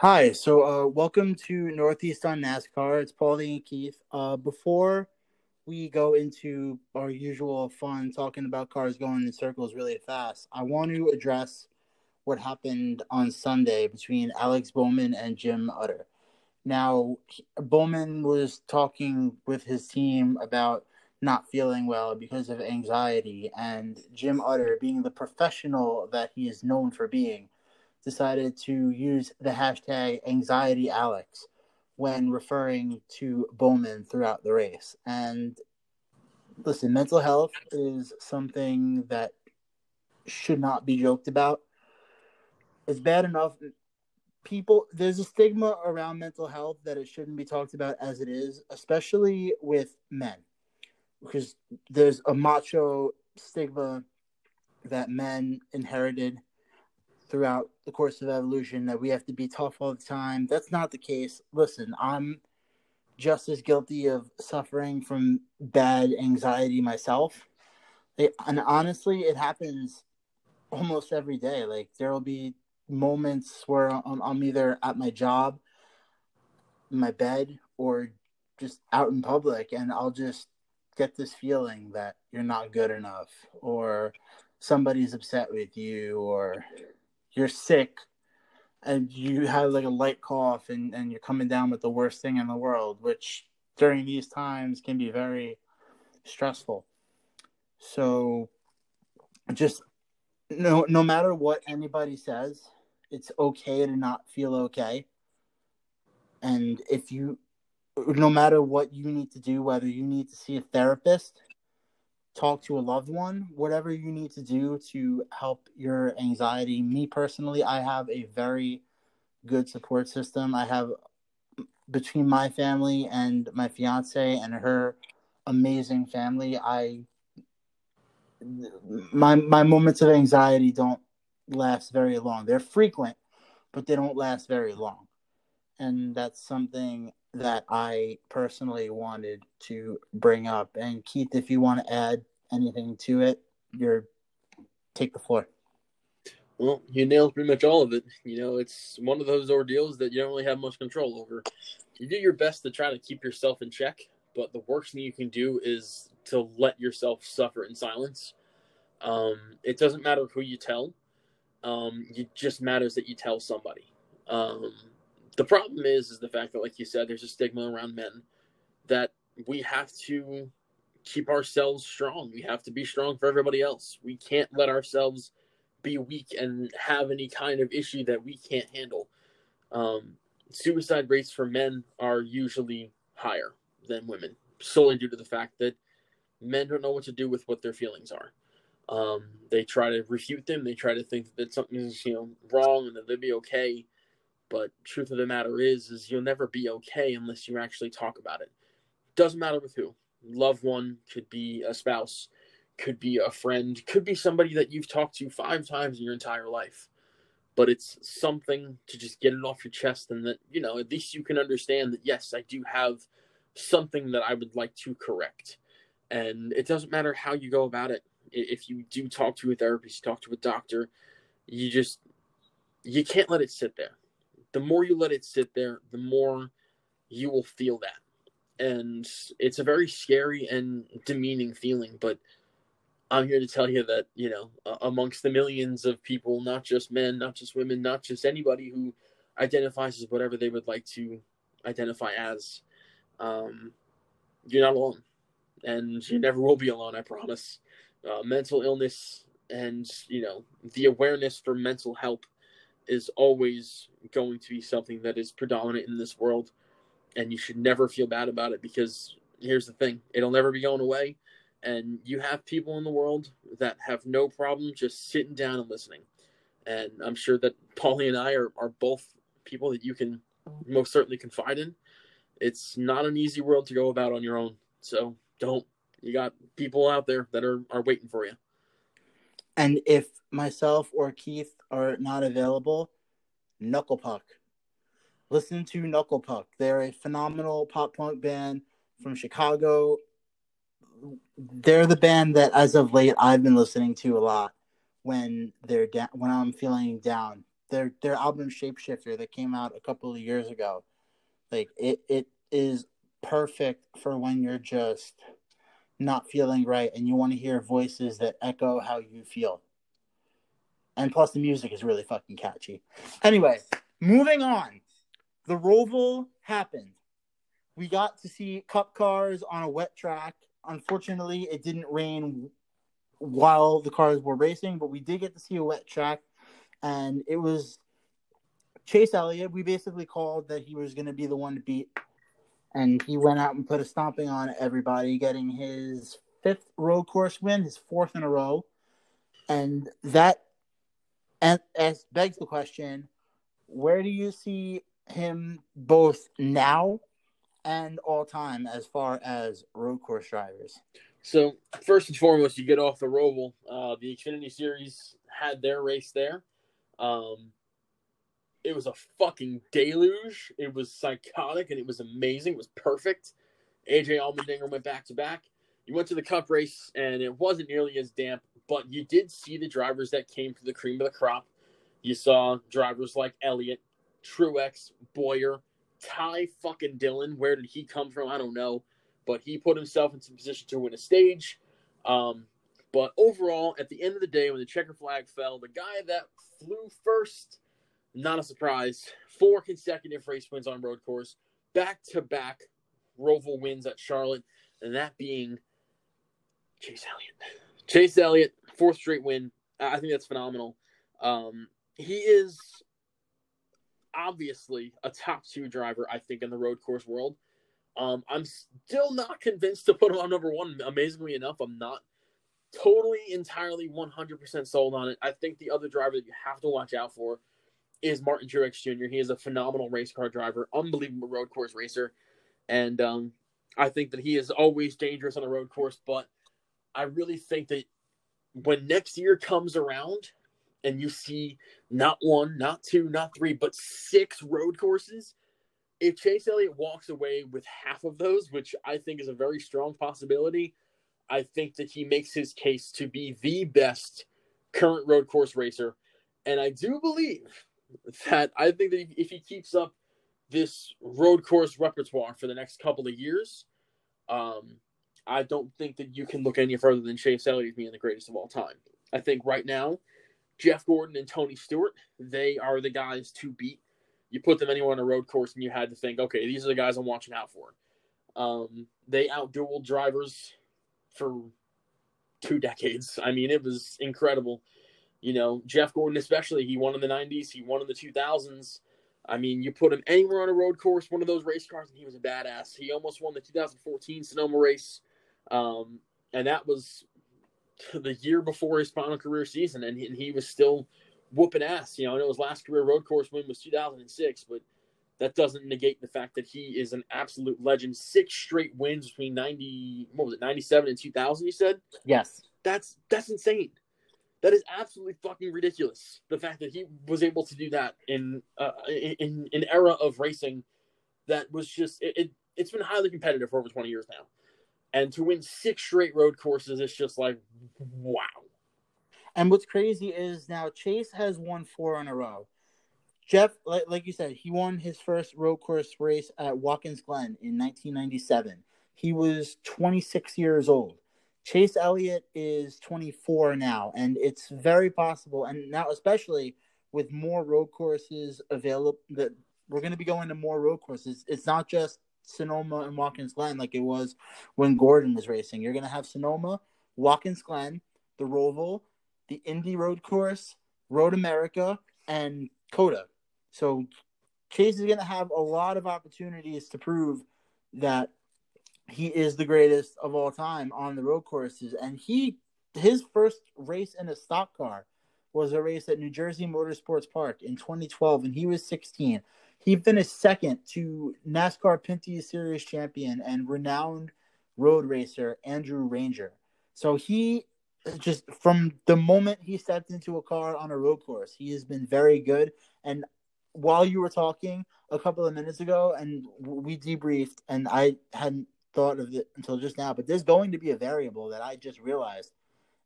Hi, so uh, welcome to Northeast on NASCAR. It's Paulie and Keith. Uh, before we go into our usual fun talking about cars going in circles really fast, I want to address what happened on Sunday between Alex Bowman and Jim Utter. Now, Bowman was talking with his team about not feeling well because of anxiety, and Jim Utter, being the professional that he is known for being, decided to use the hashtag anxiety Alex when referring to Bowman throughout the race. And listen, mental health is something that should not be joked about. It's bad enough. People, there's a stigma around mental health that it shouldn't be talked about as it is, especially with men, because there's a macho stigma that men inherited throughout the course of evolution that we have to be tough all the time. That's not the case. Listen, I'm just as guilty of suffering from bad anxiety myself. And honestly, it happens almost every day. Like there will be moments where I'm, I'm either at my job, my bed, or just out in public, and I'll just get this feeling that you're not good enough, or somebody's upset with you, or you're sick and you have like a light cough and, and you're coming down with the worst thing in the world, which during these times can be very stressful. So just no no matter what anybody says, it's okay to not feel okay. And if you no matter what you need to do, whether you need to see a therapist talk to a loved one, whatever you need to do to help your anxiety. Me personally, I have a very good support system. I have between my family and my fiance and her amazing family, I my my moments of anxiety don't last very long. They're frequent, but they don't last very long. And that's something that I personally wanted to bring up. And Keith, if you want to add anything to it, you're take the floor. Well, you nailed pretty much all of it. You know, it's one of those ordeals that you don't really have much control over. You do your best to try to keep yourself in check, but the worst thing you can do is to let yourself suffer in silence. Um, it doesn't matter who you tell. Um, it just matters that you tell somebody. Um, the problem is, is the fact that, like you said, there's a stigma around men that we have to keep ourselves strong. We have to be strong for everybody else. We can't let ourselves be weak and have any kind of issue that we can't handle. Um, suicide rates for men are usually higher than women, solely due to the fact that men don't know what to do with what their feelings are. Um, they try to refute them. They try to think that something's you know wrong and that they'll be okay. But truth of the matter is, is you'll never be okay unless you actually talk about it. Doesn't matter with who loved one, could be a spouse, could be a friend, could be somebody that you've talked to five times in your entire life. But it's something to just get it off your chest and that, you know, at least you can understand that, yes, I do have something that I would like to correct. And it doesn't matter how you go about it. If you do talk to a therapist, talk to a doctor, you just, you can't let it sit there. The more you let it sit there, the more you will feel that. And it's a very scary and demeaning feeling but i'm here to tell you that you know amongst the millions of people not just men not just women not just anybody who identifies as whatever they would like to identify as um, you're not alone. And you never will be alone i promise. Uh, mental illness and you know the awareness for mental health is always going to be something that is predominant in this world and you should never feel bad about it because here's the thing it'll never be going away and you have people in the world that have no problem just sitting down and listening. And i'm sure that paulie and i are, are both people that you can most certainly confide in. It's not an easy world to go about on your own so don't you got people out there that are, are waiting for you and if myself or keith are not available knuckle puck listen to Knuckle Puck. They're a phenomenal pop punk band from Chicago. They're the band that, as of late, I've been listening to a lot when they're down, when I'm feeling down. their their album Shapeshifter that came out a couple of years ago. Like it it is perfect for when you're just not feeling right and you want to hear voices that echo how you feel. And plus the music is really fucking catchy. Anyway, moving on. The Roval happened. We got to see cup cars on a wet track. Unfortunately, it didn't rain while the cars were racing, but we did get to see a wet track and it was Chase Elliott. We basically called that he was going to be the one to beat, and he went out and put a stomping on everybody, getting his fifth road course win, his fourth in a row, and that and as begs the question: Where do you see him both now and all time as far as road course drivers? So first and foremost, you get off the Roval. Uh, the Xfinity Series had their race there. Um, it was a fucking deluge. It was psychotic and it was amazing. It was perfect. AJ Allmendinger went back to back. You went to the Cup race and it wasn't nearly as damp, but you did see the drivers that came to the cream of the crop. You saw drivers like Elliott, Truex, Bowyer, Ty fucking Dillon. Where did he come from? I don't know, but he put himself into position to win a stage. Um, but overall, at the end of the day, when the checker flag fell, the guy that flew first. Not a surprise. Four consecutive race wins on road course, back to back Roval wins at Charlotte, and that being Chase Elliott. Chase Elliott, fourth straight win. I think that's phenomenal. Um, he is obviously a top two driver, I think, in the road course world. Um, I'm still not convinced to put him on number one. Amazingly enough, I'm not totally, entirely, 100% sold on it. I think the other driver that you have to watch out for is Martin Truex Jr. He is a phenomenal race car driver, unbelievable road course racer. And um, I think that he is always dangerous on the road course. But I really think that when next year comes around and you see not one, not two, not three, but six road courses, if Chase Elliott walks away with half of those, which I think is a very strong possibility, I think that he makes his case to be the best current road course racer. And I do believe that I think that if he keeps up this road course repertoire for the next couple of years, um, I don't think that you can look any further than Chase Elliott being the greatest of all time. I think right now, Jeff Gordon and Tony Stewart, they are the guys to beat. You put them anywhere on a road course, and you had to think, okay, these are the guys I'm watching out for. Um, they outdueled drivers for two decades. I mean, it was incredible. You know, Jeff Gordon, especially, he won in the 90s, he won in the 2000s. I mean, you put him anywhere on a road course, one of those race cars, and he was a badass. He almost won the 2014 Sonoma race, um, and that was the year before his final career season, and he, and he was still whooping ass. You know, And know his last career road course win was 2006, but that doesn't negate the fact that he is an absolute legend. Six straight wins between 90, what was it, 97 and 2000, you said? Yes. That's that's insane. That is absolutely fucking ridiculous. The fact that he was able to do that in uh, in, an era of racing that was just it, it it's been highly competitive for over 20 years now. And to win six straight road courses, it's just like wow. And what's crazy is now Chase has won four in a row. Jeff, like, like you said, he won his first road course race at Watkins Glen in 1997. He was 26 years old. Chase Elliott is 24 now, and it's very possible. And now, especially with more road courses available, that we're going to be going to more road courses. It's not just Sonoma and Watkins Glen like it was when Gordon was racing. You're going to have Sonoma, Watkins Glen, the Roval, the Indy Road Course, Road America, and COTA. So Chase is going to have a lot of opportunities to prove that he is the greatest of all time on the road courses. And he his first race in a stock car was a race at New Jersey Motorsports Park in 2012, and he was 16. He finished second to NASCAR Pinty Series champion and renowned road racer Andrew Ranger. So he just from the moment he stepped into a car on a road course, he has been very good. And while you were talking a couple of minutes ago, and we debriefed, and I hadn't thought of it until just now, but there's going to be a variable that I just realized.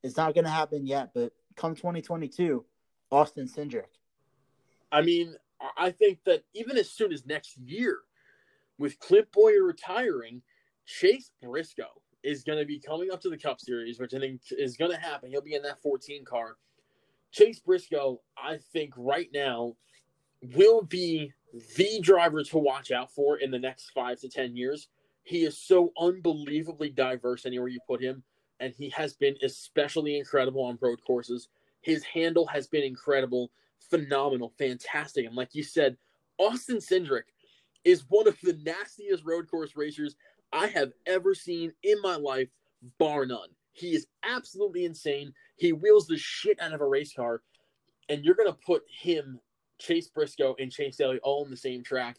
It's not going to happen yet, but come 2022, Austin Cindric. I mean, I think that even as soon as next year, with Clint Bowyer retiring, Chase Briscoe is going to be coming up to the Cup Series, which I think is going to happen. He'll be in that 14 car. Chase Briscoe, I think right now, will be the driver to watch out for in the next five to 10 years. He is so unbelievably diverse anywhere you put him, and he has been especially incredible on road courses. His handle has been incredible, phenomenal, fantastic. And like you said, Austin Cindric is one of the nastiest road course racers I have ever seen in my life, bar none. He is absolutely insane. He wheels the shit out of a race car, and you're gonna put him, Chase Briscoe, and Chase Daly all on the same track.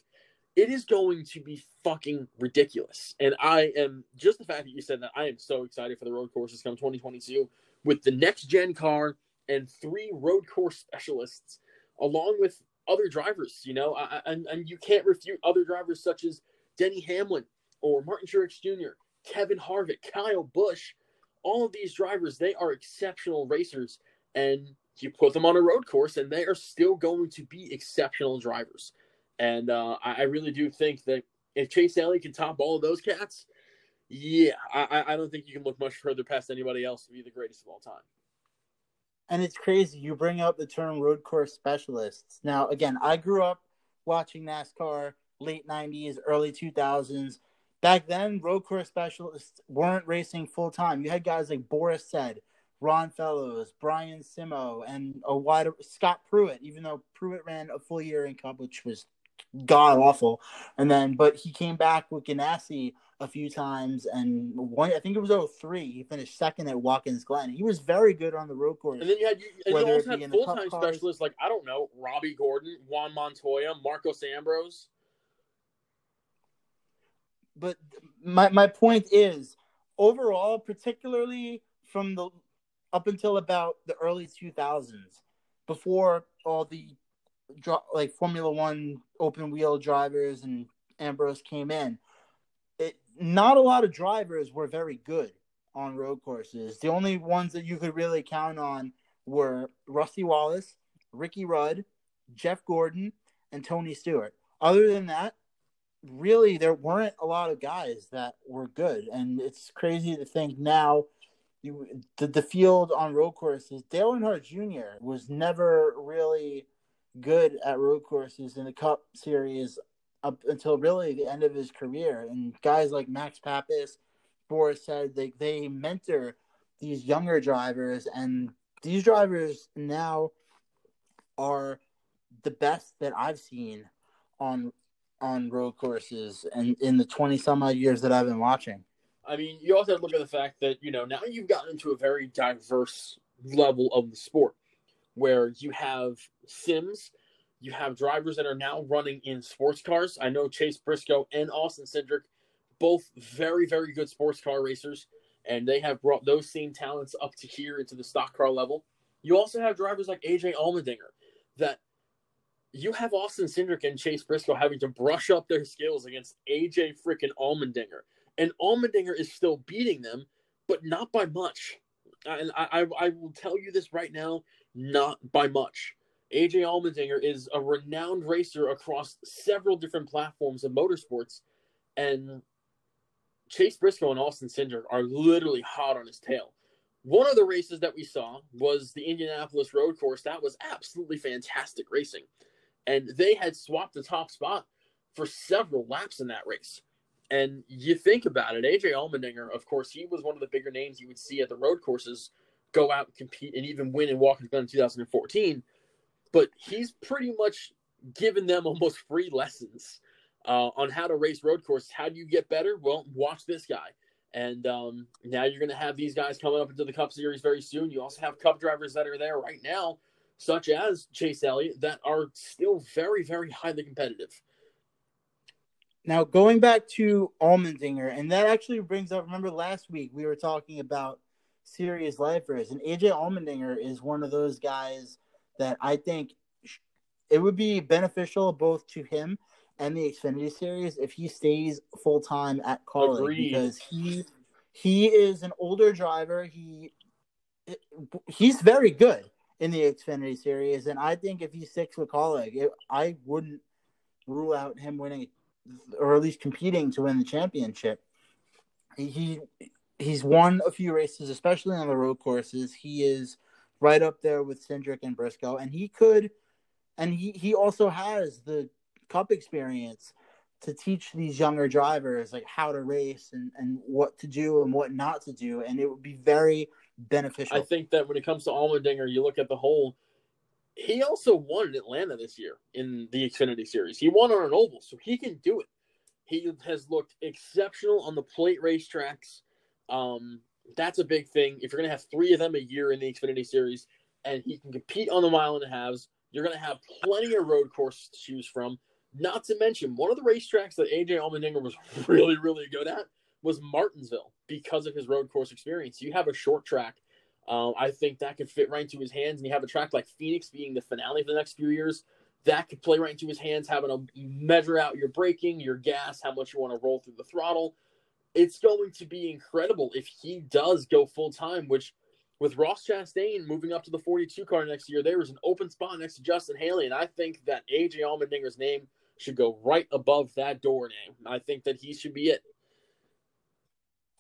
It is going to be fucking ridiculous. And I am just the fact that you said that I am so excited for the road courses come 2022 with the next gen car and three road course specialists, along with other drivers. You know, and and you can't refute other drivers such as Denny Hamlin or Martin Truex Jr., Kevin Harvick, Kyle Busch. All of these drivers, they are exceptional racers, and you put them on a road course, and they are still going to be exceptional drivers. And uh, I, really do think that if Chase Elliott can top all of those cats, yeah, I, I don't think you can look much further past anybody else to be the greatest of all time. And it's crazy. You bring up the term road course specialists. Now, again, I grew up watching NASCAR late 90s, early 2000s. Back then, road course specialists weren't racing full time. You had guys like Boris Said, Ron Fellows, Brian Simo, and a wide Scott Pruett. Even though Pruett ran a full year in Cup, which was god awful, and then but he came back with Ganassi a few times, and one I think it was 03, He finished second at Watkins Glen. He was very good on the road course. And then you had you, and you also had full time specialists like I don't know Robby Gordon, Juan Montoya, Marcos Ambrose but my my point is overall, particularly from the up until about the early 2000s, before all the like Formula One open wheel drivers and Ambrose came in, it not a lot of drivers were very good on road courses. The only ones that you could really count on were Rusty Wallace, Ricky Rudd, Jeff Gordon, and Tony Stewart. Other than that, really there weren't a lot of guys that were good, and it's crazy to think now. You, the, the field on road courses, Dale Earnhardt Jr. was never really good at road courses in the Cup Series up until really the end of his career. And guys like Max Papis, Boris Said they they mentor these younger drivers, and these drivers now are the best that I've seen on on road courses and in the 20 some odd years that I've been watching. I mean, you also have to look at the fact that, you know, now you've gotten into a very diverse level of the sport where you have sims, you have drivers that are now running in sports cars. I know Chase Briscoe and Austin Cindric, both very, very good sports car racers, and they have brought those same talents up to here into the stock car level. You also have drivers like AJ Allmendinger that you have Austin Cindric and Chase Briscoe having to brush up their skills against AJ freaking Allmendinger. And Allmendinger is still beating them, but not by much. And I, I, I will tell you this right now, not by much. AJ Allmendinger is a renowned racer across several different platforms of motorsports, and Chase Briscoe and Austin Cindric are literally hot on his tail. One of the races that we saw was the Indianapolis Road Course. That was absolutely fantastic racing and they had swapped the top spot for several laps in that race. And you think about it, AJ Allmendinger, of course, he was one of the bigger names you would see at the road courses go out and compete and even win in Watkins Glen in 2014. But he's pretty much given them almost free lessons uh, on how to race road courses. How do you get better? Well, watch this guy. And um, now you're going to have these guys coming up into the Cup Series very soon. You also have Cup drivers that are there right now such as Chase Elliott, that are still very, very highly competitive. Now, going back to Allmendinger, and that actually brings up, remember last week we were talking about serious lifers, and AJ Allmendinger is one of those guys that I think it would be beneficial both to him and the Xfinity Series if he stays full time at Kaulig because he he is an older driver. He he's very good in the Xfinity Series, and I think if he sticks with Kaulig, it, I wouldn't rule out him winning or at least competing to win the championship. He he's won a few races, especially on the road courses. He is right up there with Cindric and Briscoe, and he could, and he he also has the Cup experience to teach these younger drivers like how to race and and what to do and what not to do, and it would be very beneficial. I think that when it comes to Allmendinger, you look at the whole. He also won in Atlanta this year in the Xfinity Series. He won on an oval, so he can do it. He has looked exceptional on the plate racetracks. Um, that's a big thing. If you're going to have three of them a year in the Xfinity Series, and he can compete on the mile and a halves, you're going to have plenty of road courses to choose from. Not to mention, one of the racetracks that AJ Allmendinger was really, really good at was Martinsville because of his road course experience. You have a short track. Uh, I think that could fit right into his hands. And you have a track like Phoenix being the finale for the next few years. That could play right into his hands, having to measure out your braking, your gas, how much you want to roll through the throttle. It's going to be incredible if he does go full time, which with Ross Chastain moving up to the 42 car next year, there is an open spot next to Justin Haley. And I think that AJ Allmendinger's name should go right above that door name. I think that he should be it.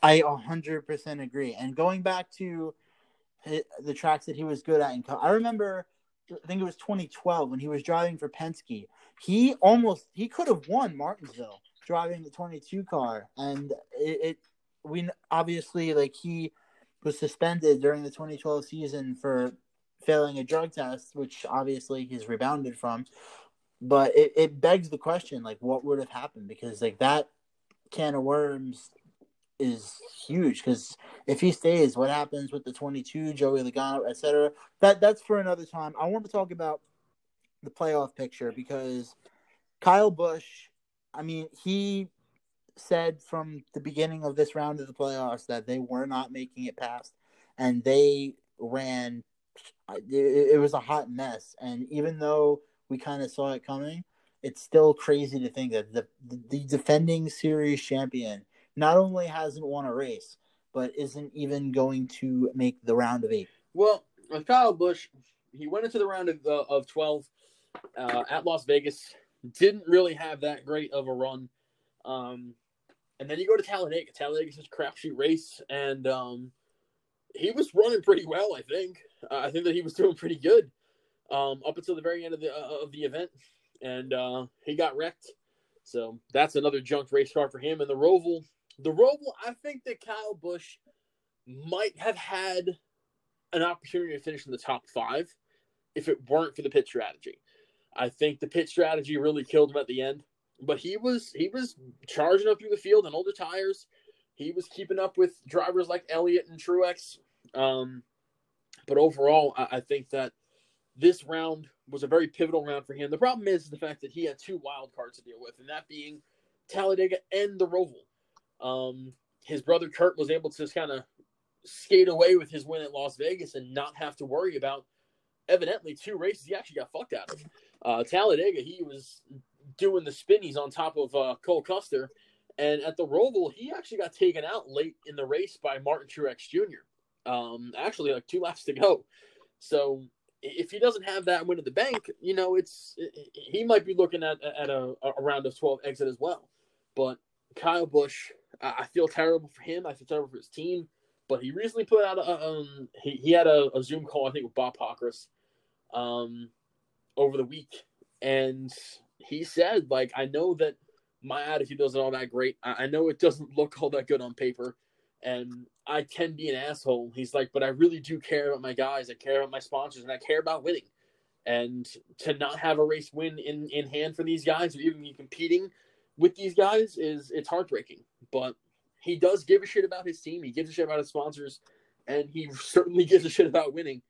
I 100% agree. And going back to the tracks that he was good at, in, I remember, I think it was 2012 when he was driving for Penske. He almost he could have won Martinsville driving the 22 car, and it, it we obviously like he was suspended during the 2012 season for failing a drug test, which obviously he's rebounded from. But it, it begs the question, like, what would have happened? Because like that can of worms is huge. Because if he stays, what happens with the 22, Joey Logano, etc. That that's for another time. I want to talk about the playoff picture because Kyle Busch. I mean, he said from the beginning of this round of the playoffs that they were not making it past, and they ran. It, was a hot mess, and even though we kind of saw it coming, it's still crazy to think that the the defending series champion not only hasn't won a race, but isn't even going to make the round of eight. Well, with Kyle Busch, he went into the round of, uh, of 12 uh, at Las Vegas, didn't really have that great of a run. Um, and then you go to Talladega. Talladega is a crapshoot race, and um, he was running pretty well. I think. Uh, I think that he was doing pretty good um, up until the very end of the uh, of the event, and uh, he got wrecked. So that's another junk race car for him. And the Roval, the Roval, I think that Kyle Busch might have had an opportunity to finish in the top five if it weren't for the pit strategy. I think the pit strategy really killed him at the end but he was he was charging up through the field on older tires. He was keeping up with drivers like Elliott and Truex. Um, but overall, I, I, think that this round was a very pivotal round for him. The problem is the fact that he had two wild cards to deal with, and that being Talladega and the Roval. Um, his brother Kurt was able to just kind of skate away with his win at Las Vegas and not have to worry about evidently two races he actually got fucked out of. Uh, Talladega, he was doing the spinnies on top of uh, Cole Custer. And at the Roval, he actually got taken out late in the race by Martin Truex Jr. Um, actually, like two laps to go. So if he doesn't have that win at the bank, you know, it's it, he might be looking at at a, a, round of twelve exit as well. But Kyle Busch, I, feel terrible for him. I feel terrible for his team. But he recently put out a um he, he had a, a Zoom call I think with Bob Pockrass um over the week, and he said, like, I know that my attitude isn't all that great. I, I know it doesn't look all that good on paper, and I can be an asshole. He's like, but I really do care about my guys. I care about my sponsors, and I care about winning. And to not have a race win in, in hand for these guys, or even be competing with these guys, is it's heartbreaking. But he does give a shit about his team. He gives a shit about his sponsors, and he certainly gives a shit about winning.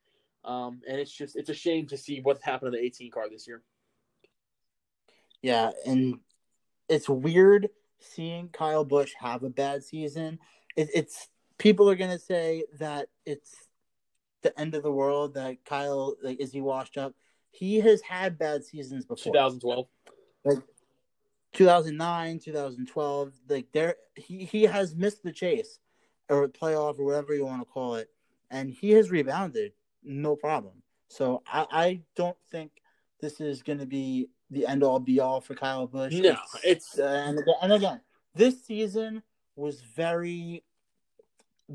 Um, and it's just it's a shame to see what's happened to the 18 car this year. Yeah, and it's weird seeing Kyle Busch have a bad season. It, it's people are gonna say that it's the end of the world that Kyle like is he washed up. He has had bad seasons before. 2012. Like 2009, 2012, like there he he has missed the chase or playoff or whatever you want to call it and he has rebounded no problem. So I, I don't think this is going to be the end all be all for Kyle Busch. No, it's uh, and, again- and again, this season was very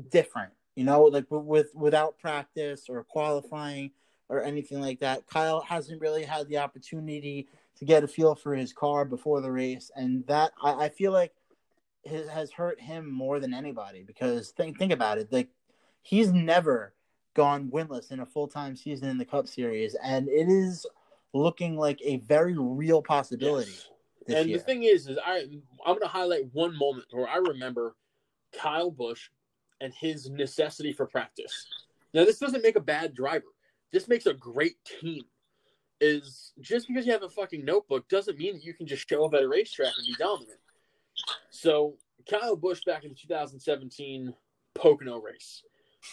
different. You know, like with without practice or qualifying or anything like that. Kyle hasn't really had the opportunity to get a feel for his car before the race, and that I, I feel like has, has hurt him more than anybody because think think about it, like he's never gone winless in a full time season in the Cup Series, and it is looking like a very real possibility. Yes. And year. the thing is, is I I'm going to highlight one moment where I remember Kyle Busch and his necessity for practice. Now, this doesn't make a bad driver. This makes a great team. Is just because you have a fucking notebook doesn't mean that you can just show up at a racetrack and be dominant. So Kyle Busch back in the 2017 Pocono race.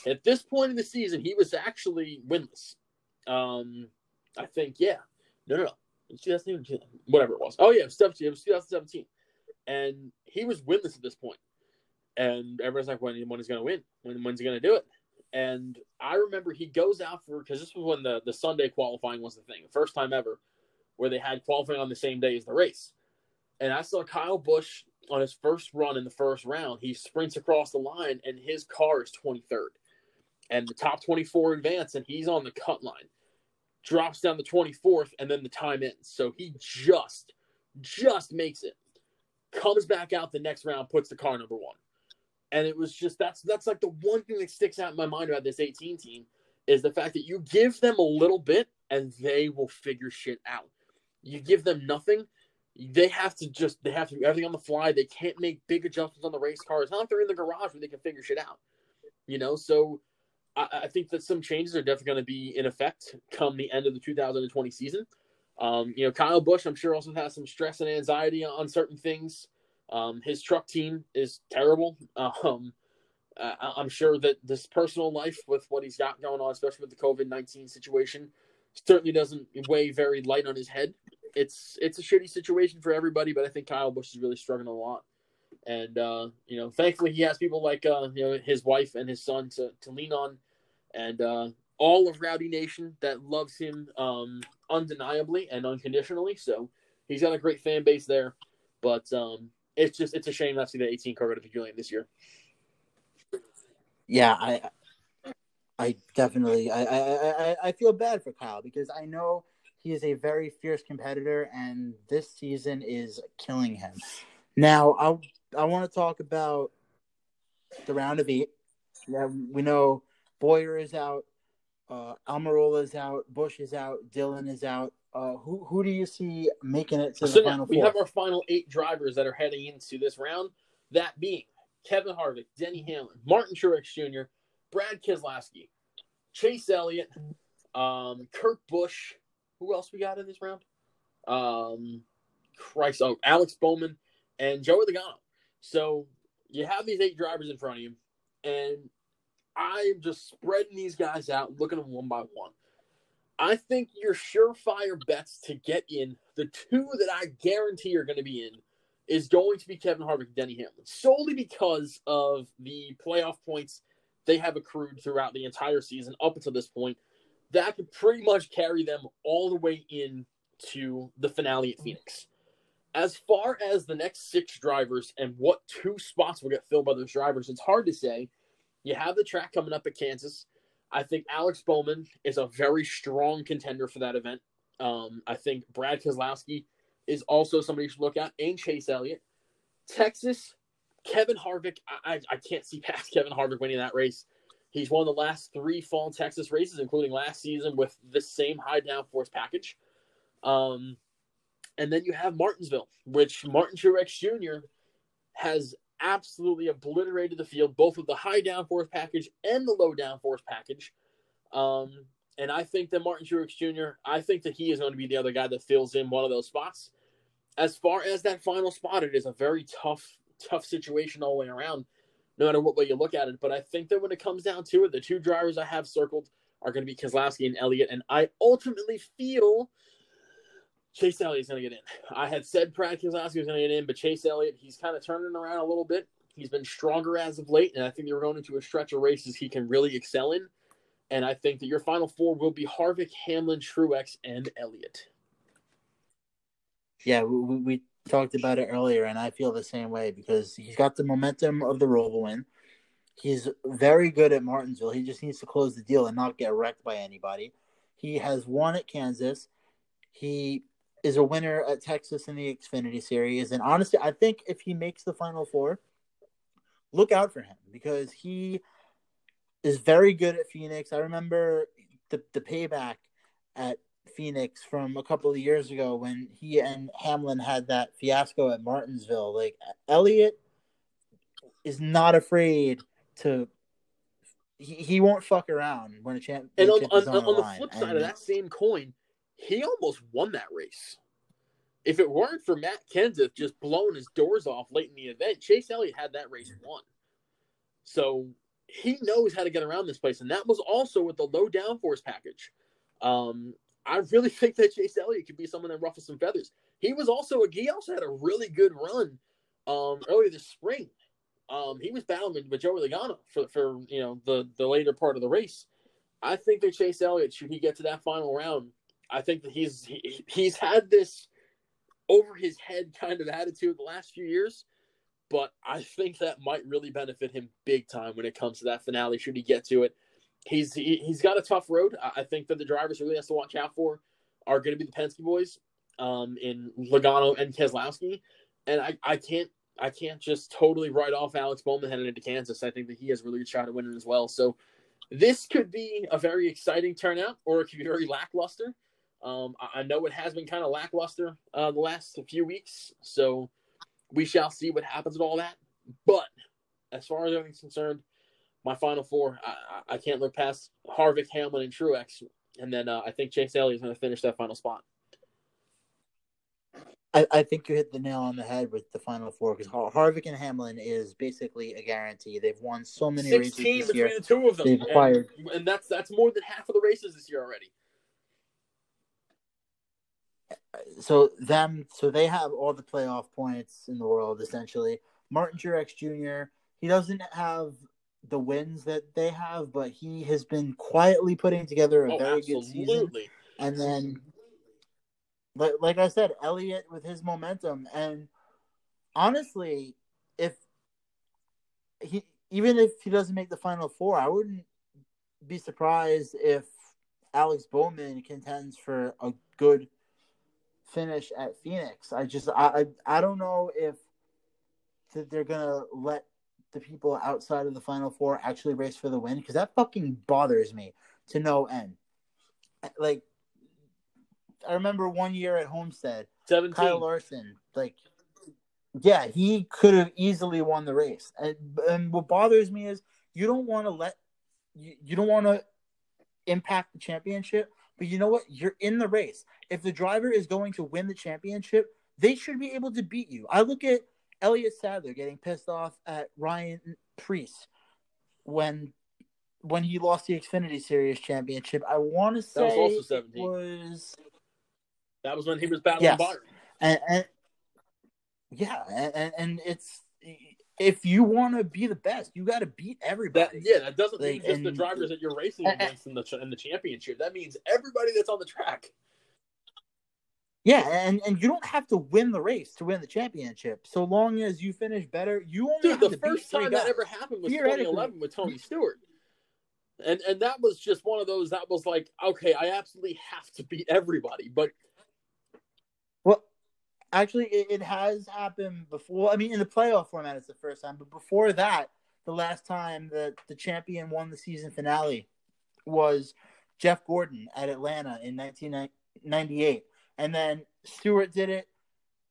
At this point in the season, he was actually winless. Um, I think, yeah. No, no, no. It's 2017, whatever it was. Oh yeah, it was 17. It was 2017, and he was winless at this point. And everyone's like, when when he's going to win? When when's he going to do it? And I remember he goes out for because this was when the the Sunday qualifying was the thing, the first time ever where they had qualifying on the same day as the race. And I saw Kyle Busch on his first run in the first round. He sprints across the line, and his car is 23rd, and the top 24 advance, and he's on the cut line. Drops down the 24th and then the time ends. So he just just makes it. Comes back out the next round puts the car number one. And it was just that's that's like the one thing that sticks out in my mind about this 18 team is the fact that you give them a little bit and they will figure shit out. You give them nothing they have to just they have to do everything on the fly. They can't make big adjustments on the race car it's not like they're in the garage where they can figure shit out you know? So I, I think that some changes are definitely going to be in effect come the end of the 2020 season. Um, you know, Kyle Busch, I'm sure, also has some stress and anxiety on certain things. Um, his truck team is terrible. Um, I, I'm sure that this personal life with what he's got going on, especially with the COVID 19 situation, certainly doesn't weigh very light on his head. It's it's a shitty situation for everybody, but I think Kyle Busch is really struggling a lot. And uh, you know, thankfully he has people like uh, you know his wife and his son to, to lean on, and uh, all of Rowdy Nation that loves him um, undeniably and unconditionally. So he's got a great fan base there. But um, it's just it's a shame not to see the 18 car go to the Julian this year. Yeah, I I definitely I, I, I, I feel bad for Kyle because I know he is a very fierce competitor and this season is killing him. Now I I want to talk about the round of eight. Yeah, we know Bowyer is out, uh, Almirola is out, Busch is out, Dillon is out. Uh, who who do you see making it to the So now final we four? have our final eight drivers that are heading into this round. That being Kevin Harvick, Denny Hamlin, Martin Truex Jr., Brad Keselowski, Chase Elliott, um, Kurt Busch. Who else we got in this round? Um, Christ, oh, Alex Bowman and Joey Logano. So you have these eight drivers in front of you, and I'm just spreading these guys out, looking at them one by one. I think your surefire bets to get in, the two that I guarantee are going to be in, is going to be Kevin Harvick and Denny Hamlin, solely because of the playoff points they have accrued throughout the entire season up until this point. That could pretty much carry them all the way in to the finale at Phoenix. As far as the next six drivers and what two spots will get filled by those drivers, it's hard to say. You have the track coming up at Kansas. I think Alex Bowman is a very strong contender for that event. Um, I think Brad Keselowski is also somebody you should look at, and Chase Elliott. Texas, Kevin Harvick. I, I, can't see past Kevin Harvick winning that race. He's won the last three fall Texas races, including last season with the same high downforce package. Um, and then you have Martinsville, which Martin Truex Jr. has absolutely obliterated the field, both with the high downforce package and the low downforce package. Um, and I think that Martin Truex Jr. I think that he is going to be the other guy that fills in one of those spots. As far as that final spot, it is a very tough, tough situation all the way around, no matter what way you look at it. But I think that when it comes down to it, the two drivers I have circled are going to be Keselowski and Elliott, and I ultimately feel Chase Elliott's going to get in. I had said Brad Keselowski was going to get in, but Chase Elliott, he's kind of turning around a little bit. He's been stronger as of late, and I think they're going into a stretch of races he can really excel in. And I think that your final four will be Harvick, Hamlin, Truex, and Elliott. Yeah, we, we talked about it earlier, and I feel the same way because he's got the momentum of the Roval win. He's very good at Martinsville. He just needs to close the deal and not get wrecked by anybody. He has won at Kansas. He is a winner at Texas in the Xfinity Series. And honestly, I think if he makes the Final Four, look out for him because he is very good at Phoenix. I remember the, the payback at Phoenix from a couple of years ago when he and Hamlin had that fiasco at Martinsville. Like Elliott is not afraid to he, he won't fuck around when a champ. And on, on, on, on the flip side and, of that same coin, he almost won that race. If it weren't for Matt Kenseth just blowing his doors off late in the event, Chase Elliott had that race won. So he knows how to get around this place, and that was also with the low downforce package. Um, I really think that Chase Elliott could be someone that ruffles some feathers. He was also a he also had a really good run um, earlier this spring. Um, he was battling with Joey Logano for for you know the the later part of the race. I think that Chase Elliott should he get to that final round. I think that he's he, he's had this over his head kind of attitude the last few years, but I think that might really benefit him big time when it comes to that finale. Should he get to it? he's he, has got a tough road. I think that the drivers really has to watch out for are going to be the Penske boys um, in Logano and Keselowski, and I, I can't I can't just totally write off Alex Bowman heading into Kansas. I think that he has really a shot at winning as well. So this could be a very exciting turnout, or it could be very lackluster. Um, I, I know it has been kind of lackluster uh, the last few weeks, so we shall see what happens with all that. But as far as everything's concerned, my final four, I, I can't look past Harvick, Hamlin, and Truex, and then uh, I think Chase Elliott is going to finish that final spot. I, I, think you hit the nail on the head with the final four because Harvick and Hamlin is basically a guarantee. They've won so many races this between year. the two of them, and, and that's that's more than half of the races this year already. So them, so they have all the playoff points in the world essentially. Martin Truex Jr. He doesn't have the wins that they have, but he has been quietly putting together a oh, very absolutely. good season. And then, like, like I said, Elliott with his momentum, and honestly, if he even if he doesn't make the final four, I wouldn't be surprised if Alex Bowman contends for a good finish at Phoenix. I just I I, I don't know if that they're gonna let the people outside of the final four actually race for the win because that fucking bothers me to no end. Like, I remember one year at Homestead, 17. Kyle Larson, like, yeah, he could have easily won the race. And, and what bothers me is you don't want to let you, you don't want to impact the championship, but you know what? You're in the race. If the driver is going to win the championship, they should be able to beat you. I look at Elliott Sadler getting pissed off at Ryan Preece when when he lost the Xfinity Series championship. I want to say that was also 17. Was... That was when he was battling yes. Byron. And, and yeah, and, and it's if you want to be the best, you got to beat everybody. That, yeah, that doesn't like, mean just and, the drivers that you're racing uh, uh, against in the in the championship. That means everybody that's on the track. Yeah, and, and you don't have to win the race to win the championship. So long as you finish better, you only Dude, have the first time that ever happened was 2011 with Tony Stewart. And and that was just one of those that was like, okay, I absolutely have to beat everybody. But well, actually, it, it has happened before. I mean, in the playoff format, it's the first time. But before that, the last time that the champion won the season finale was Jeff Gordon at Atlanta in 1998 and then Stewart did it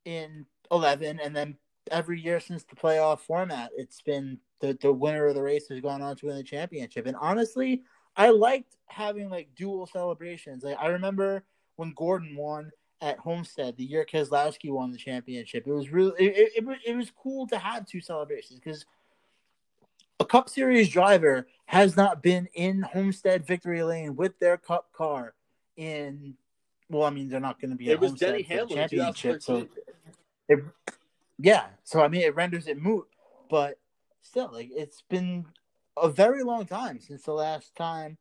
in 11 and then every year since the playoff format it's been the, the winner of the race has gone on to win the championship and honestly i liked having like dual celebrations like i remember when gordon won at homestead the year keselowski won the championship it was really it, it, it, was, cool to have two celebrations because a cup series driver has not been in homestead victory lane with their cup car in well, I mean, they're not going to be. It was Denny Hamlin championship, so it, yeah. So I mean, it renders it moot, but still, like it's been a very long time since the last time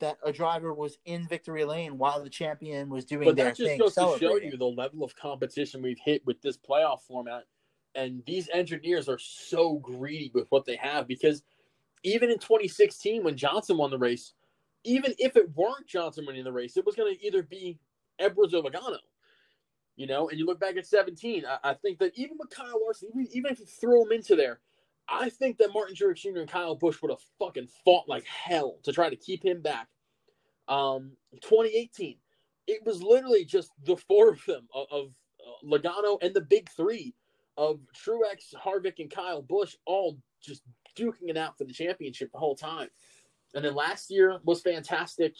that a driver was in victory lane while the champion was doing But their that just thing. goes to show you the level of competition we've hit with this playoff format. And these engineers are so greedy with what they have because even in 2016, when Johnson won the race, even if it weren't Johnson winning the race, it was going to either be Edwards or Logano. You know, and you look back at 17, I, I think that even with Kyle Larson, even, even if you throw him into there, I think that Martin Truex Jr. and Kyle Busch would have fucking fought like hell to try to keep him back. Um, 2018, it was literally just the four of them of, of uh, Logano and the big three of Truex, Harvick, and Kyle Busch all just duking it out for the championship the whole time. And then last year was fantastic.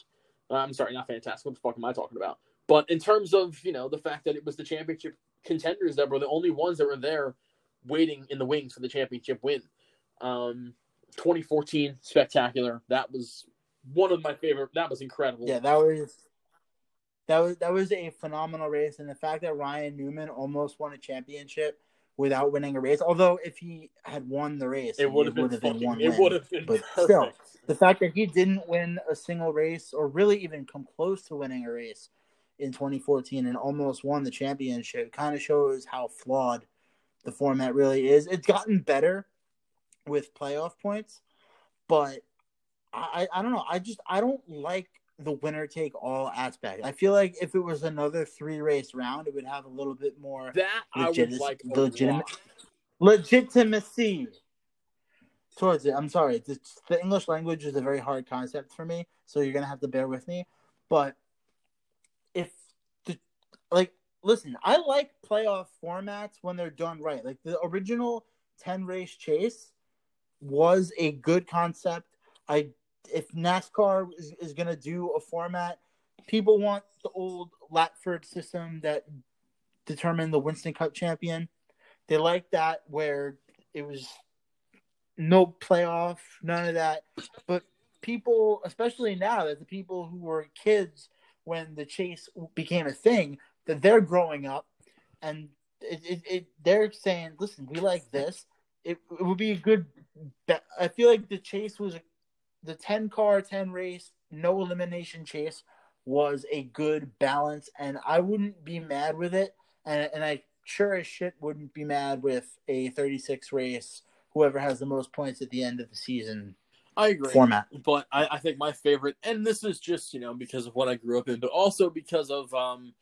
Uh, I'm sorry, not fantastic. What the fuck am I talking about? But in terms of you know the fact that it was the championship contenders that were the only ones that were there waiting in the wings for the championship win. Um, 2014 spectacular. That was one of my favorite. That was incredible. Yeah, that was that was that was a phenomenal race, and the fact that Ryan Newman almost won a championship without winning a race. Although if he had won the race, it would have been, fucking, one It would have been But perfect. still, the fact that he didn't win a single race or really even come close to winning a race in 2014 and almost won the championship kind of shows how flawed the format really is. It's gotten better with playoff points, but I, I don't know. I just I don't like the winner take all aspect. I feel like if it was another three race round, it would have a little bit more that I would Legit- like the a legitimate- lot. legitimacy towards it. I'm sorry, the, the English language is a very hard concept for me, so you're gonna have to bear with me. But if the like, listen, I like playoff formats when they're done right. Like the original ten race chase was a good concept. I if NASCAR is, is gonna do a format, people want the old Latford system that determined the Winston Cup champion. They like that where it was no playoff, none of that. But people, especially now that the people who were kids when the chase became a thing, that they're growing up and it, it, it they're saying, listen, we like this. It, it would be a good. bet. I feel like the chase was the ten car, ten race, no elimination chase was a good balance, and I wouldn't be mad with it. And and I sure as shit wouldn't be mad with a thirty six race. Whoever has the most points at the end of the season I agree. format. but I, I think my favorite, and this is just you know because of what I grew up in, but also because of, um,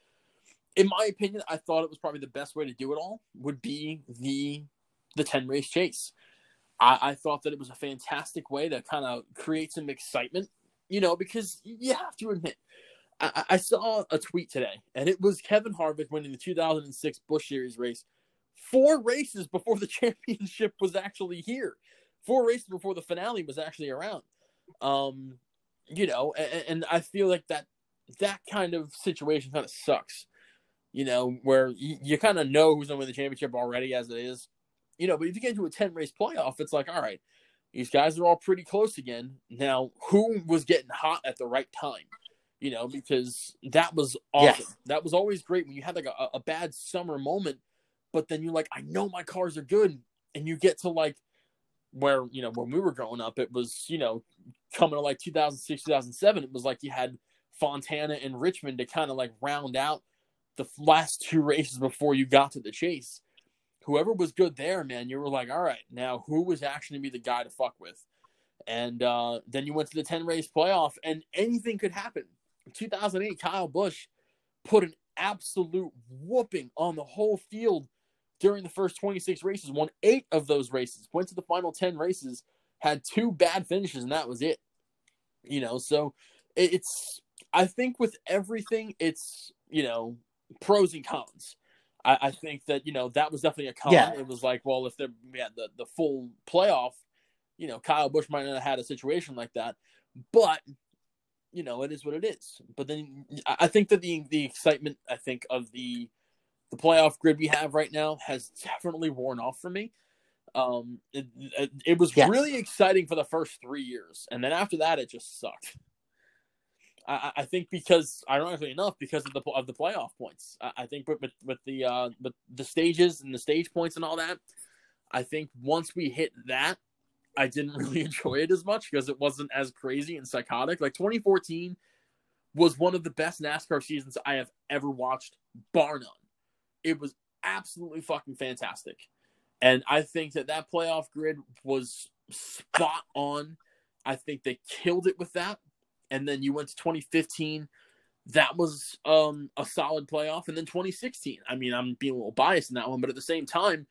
in my opinion, I thought it was probably the best way to do it all would be the the ten race chase. I, I thought that it was a fantastic way to kind of create some excitement, you know, because you have to admit, I, I- saw a tweet today, and it was Kevin Harvick winning the 2006 Busch Series race four races before the championship was actually here four races before the finale was actually around. Um, you know, and, and I feel like that that kind of situation kind of sucks. You know, where you, you kind of know who's going to win the championship already as it is. You know, but if you get into a ten race playoff, it's like, all right, these guys are all pretty close again. Now, who was getting hot at the right time? You know, because that was awesome. Yes. That was always great when you had like a, a bad summer moment, but then you're like, I know my cars are good, and you get to like where you know when we were growing up, it was you know coming to like 2006, 2007, it was like you had Fontana and Richmond to kind of like round out the last two races before you got to the chase. Whoever was good there, man, you were like, all right, now who was actually be the guy to fuck with? And uh, then you went to the 10 race playoff, and anything could happen. In 2008, Kyle Busch put an absolute whooping on the whole field during the first 26 races, won eight of those races, went to the final 10 races, had two bad finishes, and that was it. You know, so it's, I think with everything, it's, you know, pros and cons. I, I think that, you know, that was definitely a con. Yeah. It was like, well, if they we had the, the full playoff, you know, Kyle Busch might not have had a situation like that. But, you know, it is what it is. But then I I think that the the excitement, I think, of the the playoff grid we have right now has definitely worn off for me. Um, it, it, it was Yes. really exciting for the first three years, and then after that, it just sucked. I, I- think because, ironically enough, because of the of the playoff points, I, I think with, with the uh, with the stages and the stage points and all that, I think once we hit that, I didn't really enjoy it as much because it wasn't as crazy and psychotic. Like 2014 was one of the best NASCAR seasons I have ever watched, bar none. It was absolutely fucking fantastic. And I think that that playoff grid was spot on. I think they killed it with that. And then you went to 2015. That was um, a solid playoff. And then 2016. I mean, I'm being a little biased in that one, but at the same time,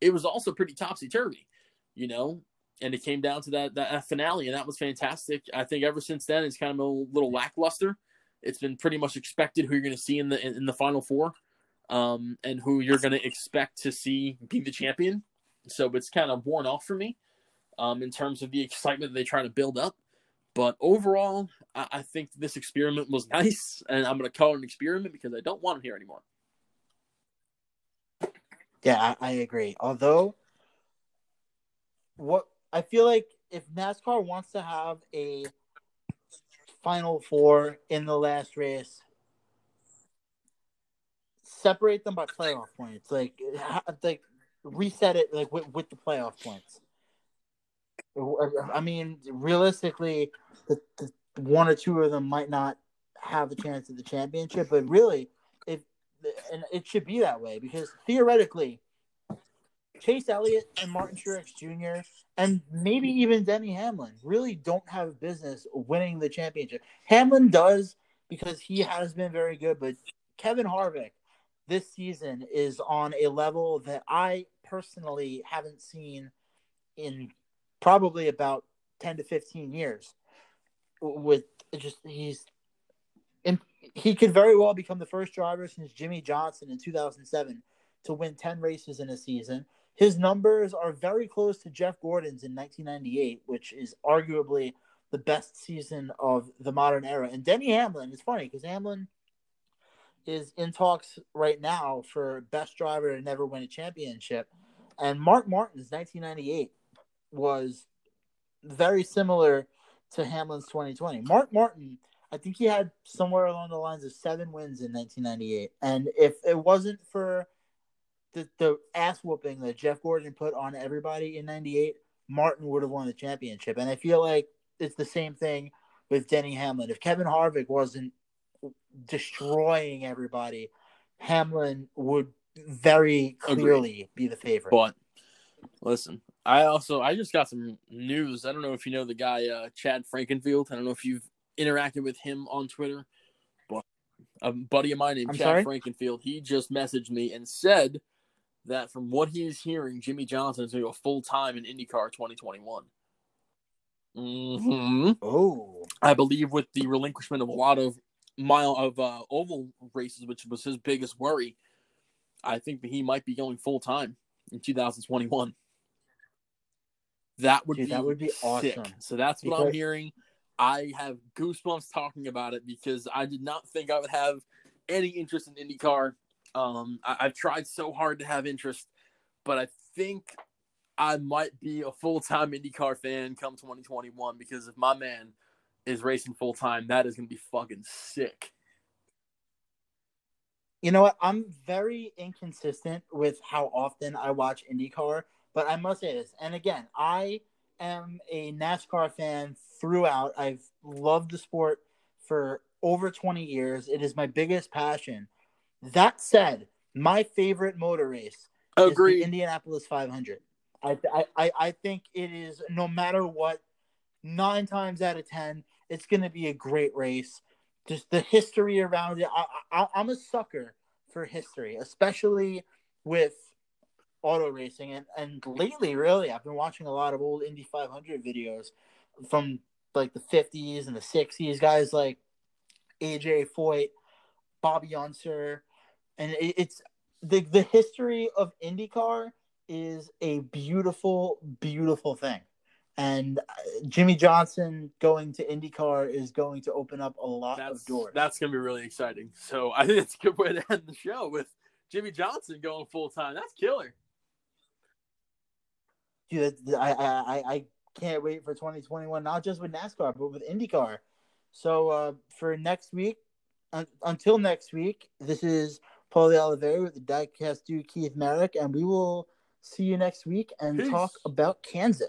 it was also pretty topsy turvy, you know? And it came down to that, that finale, and that was fantastic. I think ever since then, it's kind of a little lackluster. It's been pretty much expected who you're going to see in the in, the final four um, and who you're going to expect to see be the champion. So it's kind of worn off for me um, in terms of the excitement they try to build up. But overall, I, I think this experiment was nice, and I'm going to call it an experiment because I don't want him here anymore. Yeah, I, I agree. Although, what I feel like if NASCAR wants to have a Final Four in the last race, separate them by playoff points. Like, like reset it like with, with the playoff points. I mean, realistically, the, the, one or two of them might not have a chance at the championship, but really, if and it should be that way because theoretically, Chase Elliott and Martin Truex Jr. and maybe even Denny Hamlin really don't have business winning the championship. Hamlin does because he has been very good, but Kevin Harvick this season is on a level that I personally haven't seen in probably about 10 to 15 years with just he's and he could very well become the first driver since Jimmie Johnson in 2007 to win 10 races in a season. His numbers are very close to Jeff Gordon's in 1998, which is arguably the best season of the modern era. And Denny Hamlin is funny because Hamlin is in talks right now for best driver to never win a championship. And Mark Martin's 1998 was very similar to Hamlin's 2020. Mark Martin, I think he had somewhere along the lines of seven wins in 1998. And if it wasn't for the, the ass whooping that Jeff Gordon put on everybody in 98, Martin would have won the championship. And I feel like it's the same thing with Denny Hamlin. If Kevin Harvick wasn't destroying everybody, Hamlin would very clearly Agreed. be the favorite. But listen, I also I just got some news. I don't know if you know the guy uh, Chad Frankenfield. I don't know if you've interacted with him on Twitter, but a buddy of mine named I'm Chad sorry? Frankenfield. He just messaged me and said that from what he's hearing, Jimmie Johnson is going to go full time in IndyCar 2021. Mm-hmm. Oh, I believe with the relinquishment of a lot of mile of uh, oval races, which was his biggest worry. I think that he might be going full time in 2021. That would Dude, be that would be sick. awesome. So that's what because... I'm hearing. I have goosebumps talking about it because I did not think I would have any interest in IndyCar. Um, I, have tried so hard to have interest, but I think I might be a full time IndyCar fan come 2021 because if my man is racing full time, that is going to be fucking sick. You know what? I'm very inconsistent with how often I watch IndyCar, but I must say this. And again, I am a NASCAR fan throughout. I've loved the sport for over 20 years. It is my biggest passion. That said, my favorite motor race Agreed. is the Indianapolis 500. I, I, I think it is no matter what, nine times out of 10, it's going to be a great race. Just the history around it. I, I, I'm a sucker for history, especially with auto racing. And, and lately, really, I've been watching a lot of old Indy 500 videos from like the 50s and the 60s. Guys like AJ Foyt, Bobby Unser. And it, it's the, the history of IndyCar is a beautiful, beautiful thing. And uh, Jimmie Johnson going to IndyCar is going to open up a lot that's, of doors. That's going to be really exciting. So I think it's a good way to end the show with Jimmie Johnson going full time. That's killer. Dude, I, I, I can't wait for 2021, not just with NASCAR, but with IndyCar. So uh, for next week, un- until next week, this is Paulie Oliveira with the Diecast Dude Keith Merrick, and we will see you next week and Peace. talk about Kansas.